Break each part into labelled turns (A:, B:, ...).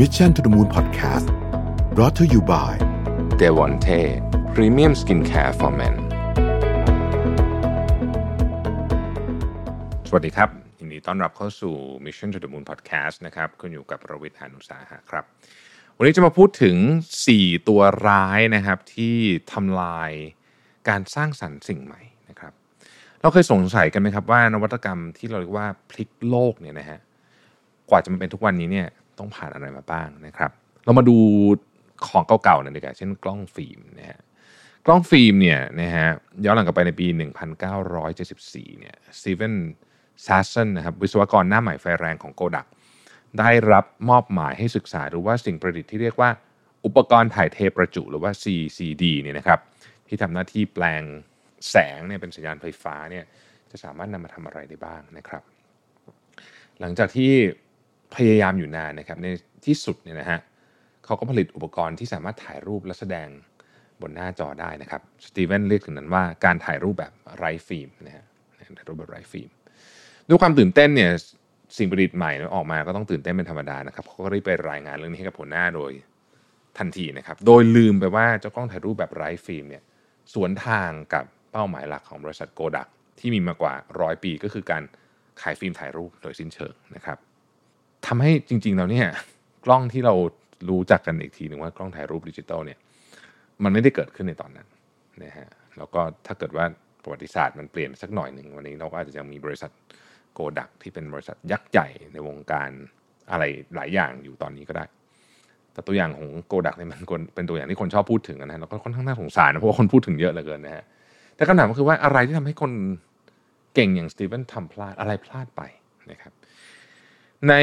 A: Mission to the Moon Podcast brought to you by
B: d e v o n t e Premium Skincare for Men สวัสดีครับยินดีต้อนรับเข้าสู่ Mission to the Moon Podcast นะครับคุณอยู่กับประวิทยานุสาหะครับ วันนี้จะมาพูดถึง 4 ตัวร้ายนะครับที่ทำลายการสร้างสรรค์สิ่งใหม่นะครับเราเคยสงสัยกันไหมครับว่านวัตกรรมที่เราเรียกว่าพลิกโลกเนี่ยนะฮะกว่าจะมาเป็นทุกวันนี้เนี่ย ต้องผ่านอะไรมาบ้างนะครับ เรามาดูของเก่าๆหน่อยดีกว่าเช่นกล้องฟิล์มนะฮะกล้องฟิล์มเนี่ยนะฮะย้อนหลังกลับไปในปี 1974 เนี่ย Steven Sasson นะครับวิศวกรหน้าใหม่ไฟแรงของโกดัก ได้รับมอบหมายให้ศึกษาหรือว่าสิ่งประดิษฐ์ที่เรียกว่าอุปกรณ์ถ่ายเทประจุหรือว่า CCD เนี่ยนะครับที่ทำหน้าที่แปลงแสงเนี่ยเป็นสัญญาณไฟฟ้าเนี่ยจะสามารถนำมาทำอะไรได้บ้างนะครับ หลังจากที่ พยายามอยู่นานนะครับในที่สุดเนี่ยนะฮะเขาก็ผลิตอุปกรณ์ที่สามารถถ่ายรูปและแสดงบนหน้าจอได้นะครับสตีเวนเรียกถึงนั้นว่าการถ่ายรูปแบบไร้ฟิล์มนะฮะถ่ายรูปแบบไร้ฟิล์มด้วยความตื่นเต้นเนี่ยสิ่งประดิษฐ์ใหม่ออกมาก็ต้องตื่นเต้นเป็นธรรมดานะครับเขาก็ได้ไปรายงานเรื่องนี้ให้กับหัวหน้าโดยทันทีนะครับ โดยลืมไปว่าเจ้ากล้องถ่ายรูปแบบไร้ฟิล์มเนี่ยสวนทางกับเป้าหมายหลักของบริษัทโกดักที่มีมากว่าร้อยปีก็คือการขายฟิล์มถ่ายรูปโดยสิ้นเชิงนะครับ ทำให้จริงๆเราเนี่ยกล้องที่เรารู้จักกันอีกทีหนึ่งว่ากล้องถ่ายรูปดิจิตอลเนี่ยมันไม่ได้เกิดขึ้นในตอนนั้นนะฮะแล้วก็ถ้าเกิดว่าประวัติศาสตร์มันเปลี่ยนสักหน่อยหนึ่งวันนี้เราก็อาจจะยังมีบริษัทโกดักที่เป็นบริษัทยักษ์ใหญ่ในวงการอะไรหลายอย่างอยู่ตอนนี้ก็ได้ แต่ตัวอย่างของโกดักเนี่ยมันเป็นตัวอย่างที่คนชอบพูดถึงนะฮะแล้วก็ค่อนข้างน่าสงสารนะเพราะว่าคนพูดถึงเยอะเหลือเกินนะฮะแต่คำถามก็คือว่าอะไรที่ทำให้คนเก่งอย่างสตีเวนทำพลาดอะไรพลาดไปนะครับ ใน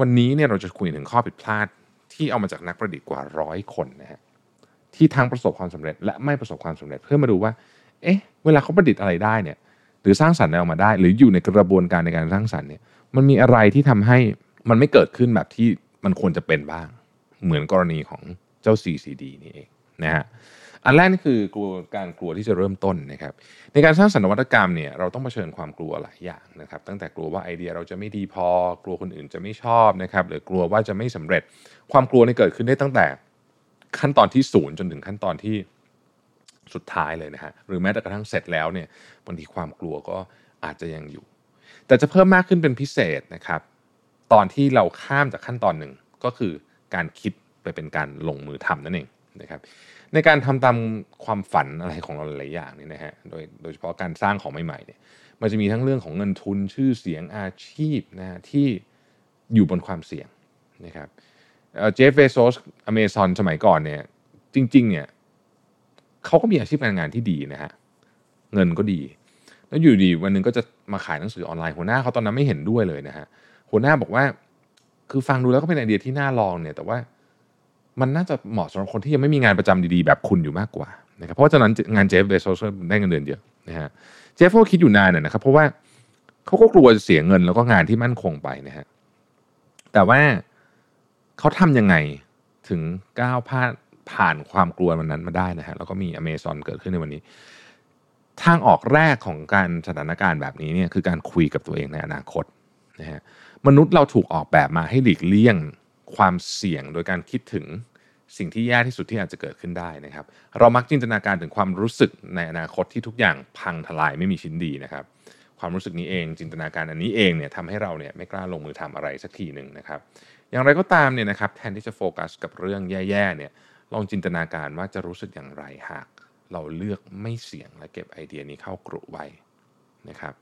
B: วันนี้เนี่ยเราจะคุยถึงข้อผิดพลาดที่เอามาจากนักประดิษฐ์กว่าร้อยคนนะฮะที่ทั้งประสบความสำเร็จ และไม่ประสบความสำเร็จเพื่อมาดูว่า เอ๊ะ เวลาเขาประดิษฐ์อะไรได้เนี่ย หรือสร้างสรรค์อะไรออกมาได้ หรืออยู่ในกระบวนการในการสร้างสรรค์เนี่ย มันมีอะไรที่ทำให้มันไม่เกิดขึ้นแบบที่มันควรจะเป็นบ้าง เหมือนกรณีของเจ้า CCD นี่เองนะฮะ อันแรกนี่คือกลัวการกลัวที่จะเริ่มต้นนะครับ ในการสร้างสรรค์นวัตกรรมเนี่ยเราต้องเผชิญความกลัวหลายอย่างนะครับ ตั้งแต่กลัวว่าไอเดียเราจะไม่ดีพอ กลัวคนอื่นจะไม่ชอบนะครับหรือกลัวว่าจะไม่สำเร็จ ความกลัวนี่เกิดขึ้นได้ตั้งแต่ขั้นตอนที่ศูนย์จนถึงขั้นตอนที่สุดท้ายเลยนะฮะหรือแม้แต่กระทั่งเสร็จแล้วเนี่ยบางทีความกลัวก็อาจจะยังอยู่ แต่จะเพิ่มมากขึ้นเป็นพิเศษนะครับ ตอนที่เราข้ามจากขั้นตอนหนึ่งก็คือการคิดไปเป็นการลงมือทำนั่นเองนะครับ ในการทำตามความฝันอะไรของเราหลายอย่างนี่นะฮะโดยโดยเฉพาะการสร้างของใหม่ๆเนี่ยมันจะมีทั้งเรื่องของเงินทุนชื่อเสียงอาชีพนะฮะที่อยู่บนความเสี่ยงนะครับเจฟเฟโซสอเมซอนสมัยก่อนเนี่ยจริงๆเนี่ยเขาก็มีอาชีพการงานที่ดีนะฮะเงินก็ดี แล้วอยู่ดีวันหนึ่งก็จะมาขายหนังสือออนไลน์หัวหน้าเขาตอนนั้นไม่เห็นด้วยเลยนะฮะหัวหน้าบอกว่าคือฟังดูแล้วก็เป็นไอเดียที่น่าลองเนี่ยแต่ว่า มันน่าจะเหมาะสำหรับคนที่ยังไม่มีงานประจำดีๆ แบบคุณอยู่มากกว่านะครับเพราะฉะนั้นงานเจฟเบโซสได้เงินเดือนเยอะนะฮะเจฟก็คิดอยู่นานนะครับ เพราะว่าเขาก็กลัวจะเสียเงินแล้วก็งานที่มั่นคงไปนะฮะแต่ว่าเขาทํำยังไงถึงก้าวผ่านผ่านความกลัวมันนั้นมาได้นะฮะแล้วก็มีอเมซอนเกิดขึ้นในวันนี้ ทางออกแรกของการสถานการณ์แบบนี้เนี่ยคือการคุยกับตัวเองในอนาคตนะฮะมนุษย์เราถูกออกแบบมาให้หลีกเลี่ยง ความเสี่ยงโดยการคิดถึงสิ่งที่แย่ที่สุดที่อาจจะเกิดขึ้นได้นะครับ เรามักจินตนาการถึงความรู้สึกในอนาคตที่ทุกอย่างพังทลายไม่มีชิ้นดีนะครับ ความรู้สึกนี้เองจินตนาการอันนี้เองเนี่ยทำให้เราเนี่ยไม่กล้าลงมือทำอะไรสักทีหนึ่งนะครับ อย่างไรก็ตามเนี่ยนะครับแทนที่จะโฟกัสกับเรื่องแย่ๆเนี่ยลองจินตนาการว่าจะรู้สึกอย่างไรหากเราเลือกไม่เสี่ยงและเก็บไอเดียนี้เข้ากรุไว้นะครับ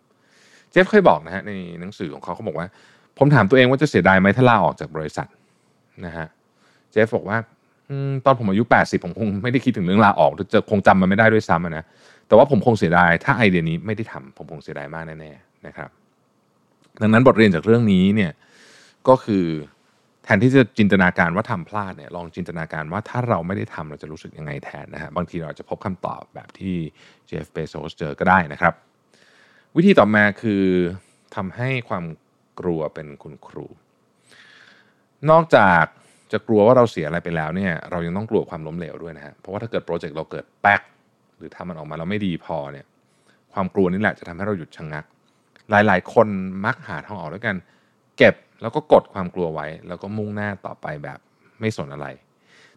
B: เจฟเคยบอกนะฮะในหนังสือของเขาเขาบอกว่า ผมถามตัวเองว่าจะเสียดายไหมถ้าลาออกจากบริษัท นะฮะเจฟบอกว่าตอนผมอายุ 80 ผมคงไม่ได้คิดถึงเรื่องลาออกจะคงจำมันไม่ได้ด้วยซ้ำนะแต่ว่าผมคงเสียดายถ้าไอเดียนี้ไม่ได้ทำผมคงเสียดายมากแน่ๆนะครับ ดังนั้นบทเรียนจากเรื่องนี้เนี่ยก็คือแทนที่จะจินตนาการว่าทำพลาดเนี่ยลองจินตนาการว่าถ้าเราไม่ได้ทำเราจะรู้สึกยังไงแทนนะฮะบางทีเราจะพบคำตอบแบบที่เจฟเบโซสเจอก็ได้นะครับ วิธีต่อมาคือทำให้ความกลัวเป็นคุณครู นอกจากจะกลัวว่าเราเสียอะไรไปแล้วเนี่ยเรายังต้องกลัวความล้มเหลวด้วยนะฮะเพราะว่าถ้าเกิดโปรเจกต์เราเกิดแป๊กหรือทำมันออกมาเราไม่ดีพอเนี่ยความกลัวนี่แหละจะทำให้เราหยุดชะงงัก หลายๆ คนมักหาทางออกด้วยกัน เก็บแล้วก็กดความกลัวไว้ แล้วก็มุ่งหน้าต่อไปแบบไม่สนอะไร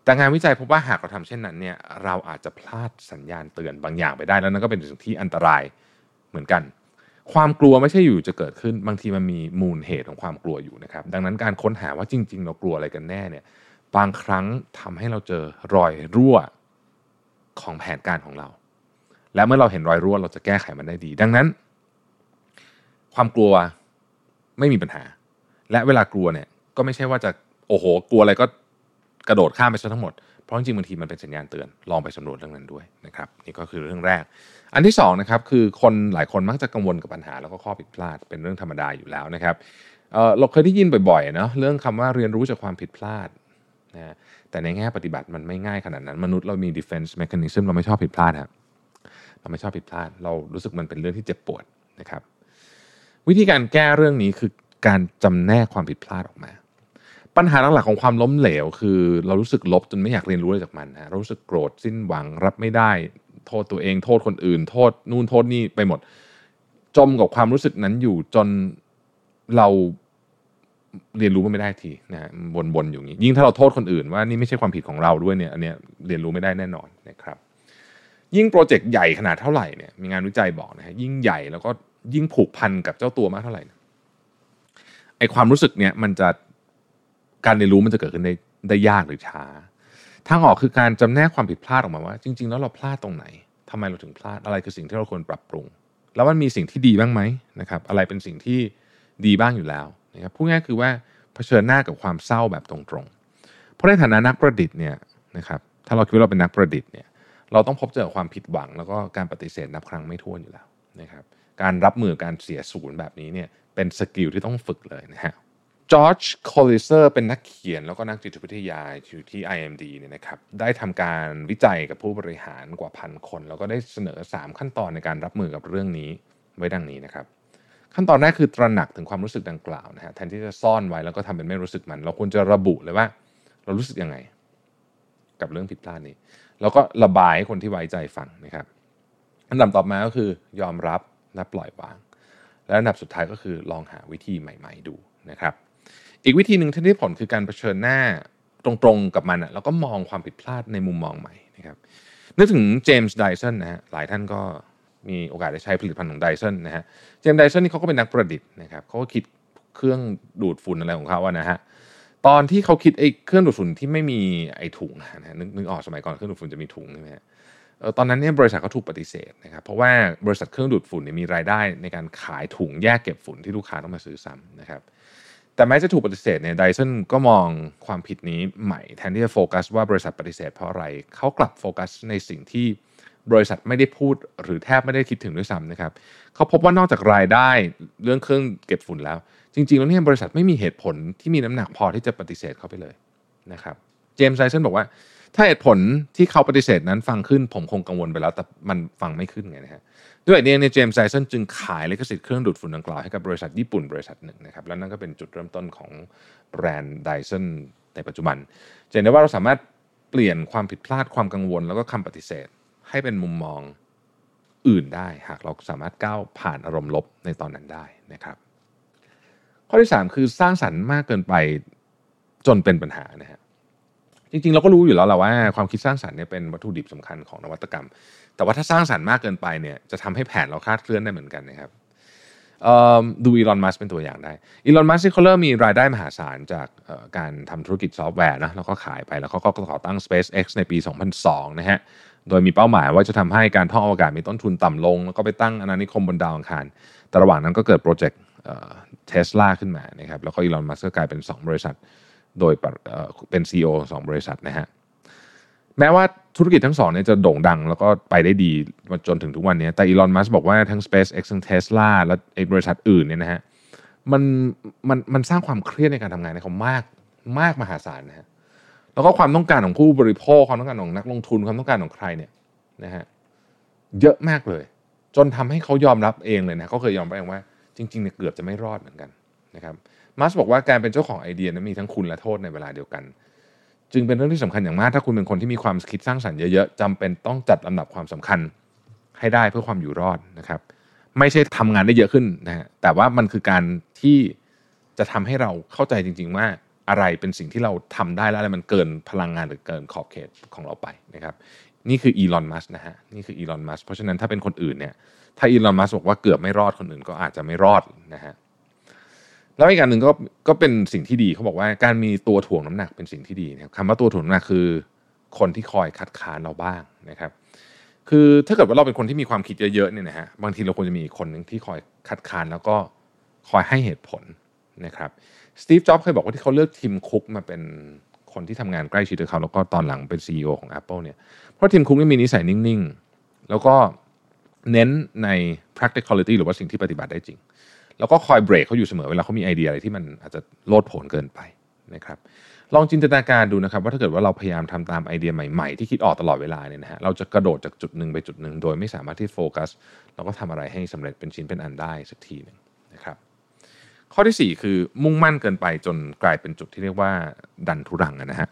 B: แต่งานวิจัยพบว่าหากเราทำเช่นนั้นเนี่ยเราอาจจะพลาดสัญญาณเตือนบางอย่างไปได้แล้วนั่นก็เป็นสิ่งที่อันตรายเหมือนกัน ความกลัวไม่ใช่อยู่จะเกิดขึ้น บางทีมันมีมูลเหตุของความกลัวอยู่นะครับ ดังนั้นการค้นหาว่าจริง ๆ เรากลัวอะไรกันแน่เนี่ย บางครั้งทำให้เราเจอรอยรั่วของแผนการของเรา และเมื่อเราเห็นรอยรั่วเราจะแก้ไขมันได้ดี ดังนั้น ความกลัวไม่มีปัญหา และเวลากลัวเนี่ย ก็ไม่ใช่ว่าจะโอ้โห กลัวอะไรก็ กระโดดข้ามไปซะทั้งหมด เพราะจริงๆบางทีมันเป็นสัญญาณเตือน ลองไปสำรวจเรื่องนั้นด้วยนะครับนี่ก็คือเรื่องแรก อันที่2นะครับคือคนหลายคนมักจะกังวลกับปัญหาแล้วก็ข้อผิดพลาดเป็นเรื่องธรรมดาอยู่แล้วนะครับเเราเคยได้ยินบ่อยๆนะเรื่องคำว่าเรียนรู้จากความผิดพลาดนะแต่ในแง่ปฏิบัติมันไม่ง่ายขนาดนั้น มนุษย์เรามี defense mechanism เราไม่ชอบผิดพลาดครับเราไม่ชอบผิดพลาด เรารู้สึกมันเป็นเรื่องที่เจ็บปวดนะครับ วิธีการแก้เรื่องนี้คือการจำแนกความผิดพลาดออกมา ปัญหาหลักๆของความล้มเหลว คือเรารู้สึกลบจนไม่อยากเรียนรู้อะไรจากมันนะเรารู้สึกโกรธสิ้นหวังรับไม่ได้ โทษตัวเองโทษคนอื่น โทษนู่นโทษนี่ไปหมด จมกับความรู้สึกนั้นอยู่จนเราเรียนรู้มันไม่ได้ทีนะบนๆอยู่นี้ยิ่งถ้าเราโทษคนอื่นว่านี่ไม่ใช่ความผิดของเราด้วยเนี่ยอันเนี้ยเรียนรู้ไม่ได้แน่นอนนะครับยิ่งโปรเจกต์ใหญ่ขนาดเท่าไหร่เนี่ยมีงานวิจัยบอกนะฮะยิ่งใหญ่แล้วก็ยิ่งผูกพันกับเจ้าตัวมากเท่าไหร่ไอความรู้สึกเนี่ยมันจะ การเรียนรู้มันจะเกิดขึ้นได้ได้ยากหรือช้า ทางออกคือการจำแนกความผิดพลาดออกมาว่า จริง ๆ แล้วเราพลาดตรงไหนทำไมเราถึงพลาดอะไรคือสิ่งที่เราควรปรับปรุง แล้วมันมีสิ่งที่ดีบ้างไหมนะครับ อะไรเป็นสิ่งที่ดีบ้างอยู่แล้วนะครับพูดง่ายคือว่าเผชิญหน้ากับความเศร้าแบบตรงๆ เพราะในฐานะนักประดิษฐ์เนี่ยนะครับถ้าเราคิดว่าเราเป็นนักประดิษฐ์เนี่ยเราต้องพบเจอความผิดหวัง แล้วก็การปฏิเสธนับครั้งไม่ถ้วนอยู่แล้วนะครับการรับมือการเสียศูนย์แบบนี้เนี่ยเป็น skill ที่ต้องฝึกเลยนะฮะ George Kohlrieser เป็นนักเขียนแล้วก็นักจิตวิทยาอยู่ที่ IMD เนี่ยนะครับได้ทำการวิจัยกับผู้บริหารกว่าพันคน แล้วก็ได้เสนอ 3 ขั้นตอนในการรับมือกับเรื่องนี้ไว้ดังนี้นะครับขั้นตอนแรกคือตระหนักถึงความรู้สึกดังกล่าวนะฮะแทนที่จะซ่อนไว้แล้วก็ทำเป็นไม่รู้สึกมัน เราควรจะระบุเลยว่า เรารู้สึกยังไง กับเรื่องผิดพลาดนี้ แล้วก็ระบายให้คนที่ไว้ใจฟังนะครับอันดับต่อมาก็คือยอมรับและปล่อยวาง และอันดับสุดท้ายก็คือลองหาวิธีใหม่ ๆ ดูนะครับ อีกวิธีหนึ่งที่ได้ผลคือการเผชิญหน้าตรงๆกับมันแล้วก็มองความผิดพลาดในมุมมองใหม่นะครับนึกถึงเจมส์ไดสันนะฮะหลายท่านก็มีโอกาสได้ใช้ผลิตภัณฑ์ของไดสันนะฮะเจมส์ไดสันนี่เขาก็เป็นนักประดิษฐ์นะครับเขาก็คิดเครื่องดูดฝุ่นอะไรของเขาอะนะฮะตอนที่เขาคิดไอ้เครื่องดูดฝุ่นที่ไม่มีไอ้ถุงนะฮะนึกนึกออกสมัยก่อนเครื่องดูดฝุ่นจะมีถุงใช่ไหมฮะตอนนั้นเนี่ยบริษัทเขาถูกปฏิเสธนะครับเพราะว่าบริษัทเครื่องดูดฝุ่นเนี่ยมีรายได้ในการขายถุงแยกเก็บฝุ่นที่ลูกค้าต้องมาซื้อซ้ำนะครับ แต่แม้จะถูกปฏิเสธเนี่ยไดสันก็มองความผิดนี้ใหม่ แทนที่จะโฟกัสว่าบริษัทปฏิเสธเพราะอะไร เขากลับโฟกัสในสิ่งที่บริษัทไม่ได้พูดหรือแทบไม่ได้คิดถึงด้วยซ้ำนะครับเขาพบว่านอกจากรายได้เรื่องเครื่องเก็บฝุ่นแล้ว จริงๆแล้วเนี่ยบริษัทไม่มีเหตุผลที่มีน้ำหนักพอที่จะปฏิเสธเขาไปเลยนะครับ เจมส์ไซเซนบอกว่า ถ้าเหตุผลที่เขาปฏิเสธนั้นฟังขึ้นผมคงกังวลไปแล้ว แต่มันฟังไม่ขึ้นไงนะฮะด้วยนี้เนี่ยเจมส์ไซเซนจึงขายลิขสิทธิ์เครื่องดูดฝุ่นดังกล่าวให้กับบริษัทญี่ปุ่นบริษัทหนึ่งนะครับแล้วนั่นก็เป็นจุดเริ่มต้นของแบรนด์ไดสันในปัจจุบันจะเห็นได้ว่าเราสามารถเปลี่ยนความผิดพลาดความกังวล แล้วก็คำปฏิเสธ ให้เป็นมุมมองอื่นได้ หากเราสามารถก้าวผ่านอารมณ์ลบในตอนนั้นได้นะครับข้อที่ 3 คือสร้างสรรค์มากเกินไปจนเป็นปัญหานะฮะ จริงๆ เราก็รู้อยู่แล้วแหละว่าความคิดสร้างสรรค์เนี่ยเป็นวัตถุดิบสำคัญของนวัตกรรม แต่ว่าถ้าสร้างสรรค์มากเกินไปเนี่ยจะทำให้แผนเราคลาดเคลื่อนได้เหมือนกันนะครับดูอีลอนมัสก์เป็นตัวอย่างได้อีลอนมัสก์ที่เขาเริ่มมีรายได้มหาศาลจากการทำธุรกิจซอฟต์แวร์นะแล้วก็ขายไปแล้วเขาก็ก่อตั้ง SpaceX ในปี 2002 นะฮะโดยมีเป้าหมายว่าจะทำให้การท่องอวกาศมีต้นทุนต่ำลง แล้วก็ไปตั้งอาณานิคมบนดาวอังคาร แต่ระหว่างนั้นก็เกิดโปรเจกต์เทสลาขึ้นมานะครับแล้วก็อีลอนมัสก์ก็กลายเป็น 2 บริษัท โดยเป็น CEO สองบริษัทนะฮะแม้ว่าธุรกิจทั้งสองเนี่ยจะโด่งดังแล้วก็ไปได้ดีจนถึงทุกวันนี้แต่อีลอนมัสก์บอกว่าทั้ง SpaceX ทั้ง Tesla และบริษัทอื่นเนี่ยนะฮะมันมันมันสร้างความเครียดในการทำงานในเขามากมากมหาศาลนะฮะแล้วก็ความต้องการของผู้บริโภคความต้องการของนักลงทุนความต้องการของใครเนี่ยนะฮะเยอะมากเลย จนทำให้เขายอมรับเองเลยนะเขาเคยยอมรับเองว่า จริงๆเนี่ยเกือบจะไม่รอดเหมือนกันนะครับ มัสบอกว่าการเป็นเจ้าของไอเดียนั้นมีทั้งคุณและโทษในเวลาเดียวกัน จึงเป็นเรื่องที่สำคัญอย่างมาก ถ้าคุณเป็นคนที่มีความคิดสร้างสรรค์เยอะๆจำเป็นต้องจัดลำดับความสำคัญให้ได้เพื่อความอยู่รอดนะครับ ไม่ใช่ทำงานได้เยอะขึ้นนะฮะแต่ว่ามันคือการที่จะทำให้เราเข้าใจจริง ๆ ว่าอะไรเป็นสิ่งที่เราทำได้แล้วอะไรมันเกินพลังงานหรือเกินขอบเขตของเราไปนะครับนี่คืออีลอนมัสนะฮะนี่คืออีลอนมัสเพราะฉะนั้นถ้าเป็นคนอื่นเนี่ยถ้าอีลอนมัสบอกว่าเกือบไม่รอดคนอื่นก็อาจจะไม่รอดนะฮะ แล้วอีกการหนึ่งก็ก็เป็นสิ่งที่ดีเขาบอกว่าการมีตัวถ่วงน้ำหนักเป็นสิ่งที่ดีนะครับคำว่าตัวถ่วงน้ำหนักคือคนที่คอยคัดค้านเราบ้างนะครับ คือถ้าเกิดว่าเราเป็นคนที่มีความคิดเยอะๆเนี่ยนะฮะบางทีเราควรจะมีคนหนึ่งที่คอยคัดค้านแล้วก็คอยให้เหตุผลนะครับสตีฟจ็อบส์เคยบอกว่าที่เขาเลือกทีมคุกมาเป็นคนที่ทำงานใกล้ชิดกับเขาแล้วก็ตอนหลังเป็น CEO ของ Apple เนี่ยเพราะทีมคุกนี่มีนิสัยนิ่งๆ แล้วก็เน้นใน practicality หรือว่าสิ่งที่ปฏิบัติได้จริง แล้วก็คอยเบรกเขาอยู่เสมอเวลาเขามีไอเดียอะไรที่มันอาจจะโลดโผนเกินไปนะครับลองจินตนาการดูนะครับว่าถ้าเกิดว่าเราพยายามทำตามไอเดียใหม่ๆ ที่คิดออกตลอดเวลาเนี่ยนะฮะเราจะกระโดดจากจุดหนึ่งไปจุดหนึ่งโดยไม่สามารถที่โฟกัสแล้วก็ทำอะไรให้สำเร็จเป็นชิ้นเป็นอันได้สักทีหนึ่งนะครับข้อที่ 4 คือมุ่งมั่นเกินไปจนกลายเป็นจุดที่เรียกว่าดันทุรังนะฮะ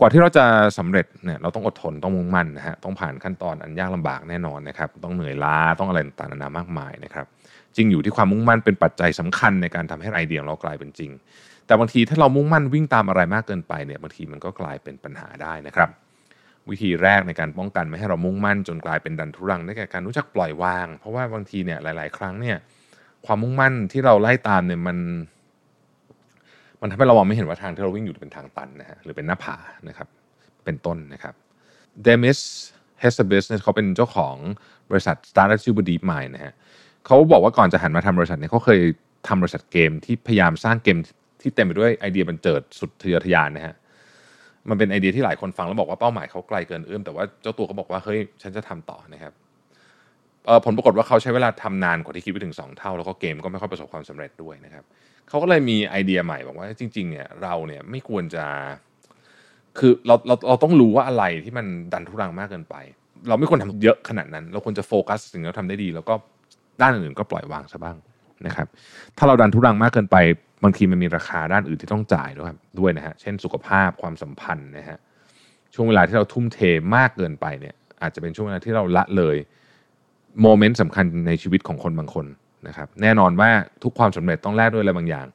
B: กว่าที่เราจะสำเร็จเนี่ยเราต้องอดทนต้องมุ่งมั่นนะฮะต้องผ่านขั้นตอนอันยากลำบากแน่นอนนะครับต้องเหนื่อยล้าต้องอะไรต่างๆนานามากมายนะครับ จริงอยู่ที่ความมุ่งมั่นเป็นปัจจัยสำคัญในการทำให้ไอเดียของเรากลายเป็นจริง แต่บางทีถ้าเรามุ่งมั่นวิ่งตามอะไรมากเกินไปเนี่ยบางทีมันก็กลายเป็นปัญหาได้นะครับ วิธีแรกในการป้องกันไม่ให้เรามุ่งมั่นจนกลายเป็นดันทุรังได้แก่การรู้จักปล่อยวาง เพราะว่าบางทีเนี่ยหลาย ๆ ครั้งเนี่ยความมุ่งมั่นที่เราไล่ตามเนี่ยมัน มันทำให้เรามองไม่เห็นว่าทางที่เราวิ่งอยู่เป็นทางตันนะฮะหรือเป็นหน้าผานะครับ เป็นต้นนะครับเดมิสเฮสเบสเนี่ยเขาเป็นเจ้าของบริษัท Startup ชื่อ Deep Mind นะฮะ เขาบอกว่าก่อนจะหันมาทำบริษัทเนี่ยเขาเคยทำบริษัทเกมที่พยายามสร้างเกมที่เต็มไปด้วยไอเดียบันเจิดสุดทะเยอทะยานนะฮะมันเป็นไอเดียที่หลายคนฟังแล้วบอกว่าเป้าหมายเขาไกลเกินเอื้อมแต่ว่าเจ้าตัวก็บอกว่าเฮ้ยฉันจะทำต่อนะครับผลปรากฏว่าเขาใช้เวลาทำนานกว่าที่คิดไปถึง 2 เท่า แล้วก็เกมก็ไม่ค่อยประสบความสำเร็จด้วยนะครับเขาก็เลยมีไอเดียใหม่บอกว่าจริง ๆ เนี่ยเราเนี่ยไม่ควรจะ คือเราเราเราต้องรู้ว่าอะไรที่มันดันทุรังมากเกินไป เราไม่ควรทำเยอะขนาดนั้น เราควรจะโฟกัสสิ่งที่เราทำได้ดี แล้วก็ ด้านอื่นก็ปล่อยวางซะบ้างนะครับ ถ้าเราดันทุรังมากเกินไปบางทีมันมีราคาด้านอื่นที่ต้องจ่ายด้วยด้วยนะฮะเช่นสุขภาพความสัมพันธ์นะฮะช่วงเวลาที่เราทุ่มเทมากเกินไปเนี่ย อาจจะเป็นช่วงเวลาที่เราละเลยโมเมนต์สำคัญในชีวิตของคนบางคนนะครับ แน่นอนว่าทุกความสำเร็จต้องแลกด้วยอะไรบางอย่าง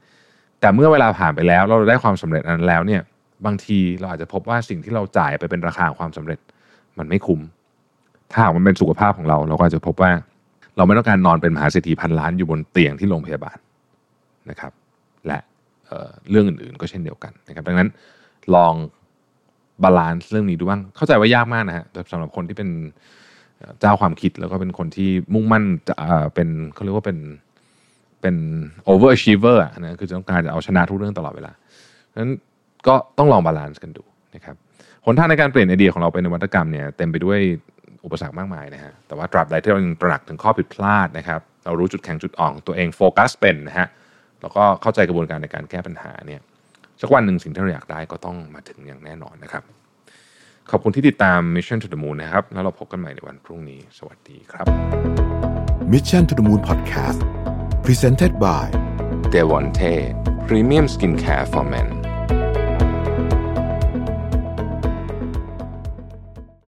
B: แต่เมื่อเวลาผ่านไปแล้วเราได้ความสำเร็จอันแล้วเนี่ยบางทีเราอาจจะพบว่าสิ่งที่เราจ่ายไปเป็นราคาของความสำเร็จ มันไม่คุ้ม ถ้าหากมันเป็นสุขภาพของเรา เราก็อาจจะพบว่า เราไม่ต้องการนอนเป็นมหาเศรษฐีพันล้านอยู่บนเตียงที่โรงพยาบาลนะครับ และเรื่องอื่นๆก็เช่นเดียวกันนะครับ ดังนั้นลอง balance เรื่องนี้ดูบ้าง เข้าใจว่ายากมากนะฮะสำหรับคนที่เป็นเจ้าความคิดแล้วก็เป็นคนที่มุ่งมั่นจะเป็นเขาเรียกว่าเป็นเป็น overachiever นะคือต้องการจะเอาชนะทุกเรื่องตลอดเวลาดังนั้นก็ต้องลอง balance กันดูนะครับหนทางในการเปลี่ยนไอเดียของเราเป็นนวัตกรรมเนี่ยเต็มไปด้วย อุปสรรคมากมายนะฮะแต่ว่าตราบใดที่เรายังตระหนักถึงข้อผิดพลาดนะครับเรารู้จุดแข็งจุดอ่อนตัวเองโฟกัสเป็นนะฮะแล้วก็เข้าใจกระบวนการในการแก้ปัญหาเนี่ยสักวันหนึ่งสิ่งที่เราอยากได้ก็ต้องมาถึงอย่างแน่นอนนะครับ ขอบคุณที่ติดตาม Mission to the Moon นะครับ แล้วเราพบกันใหม่ในวันพรุ่งนี้ สวัสดีครับ
A: Mission to the Moon Podcast Presented by
B: d e v o n t e Premium Skincare for Men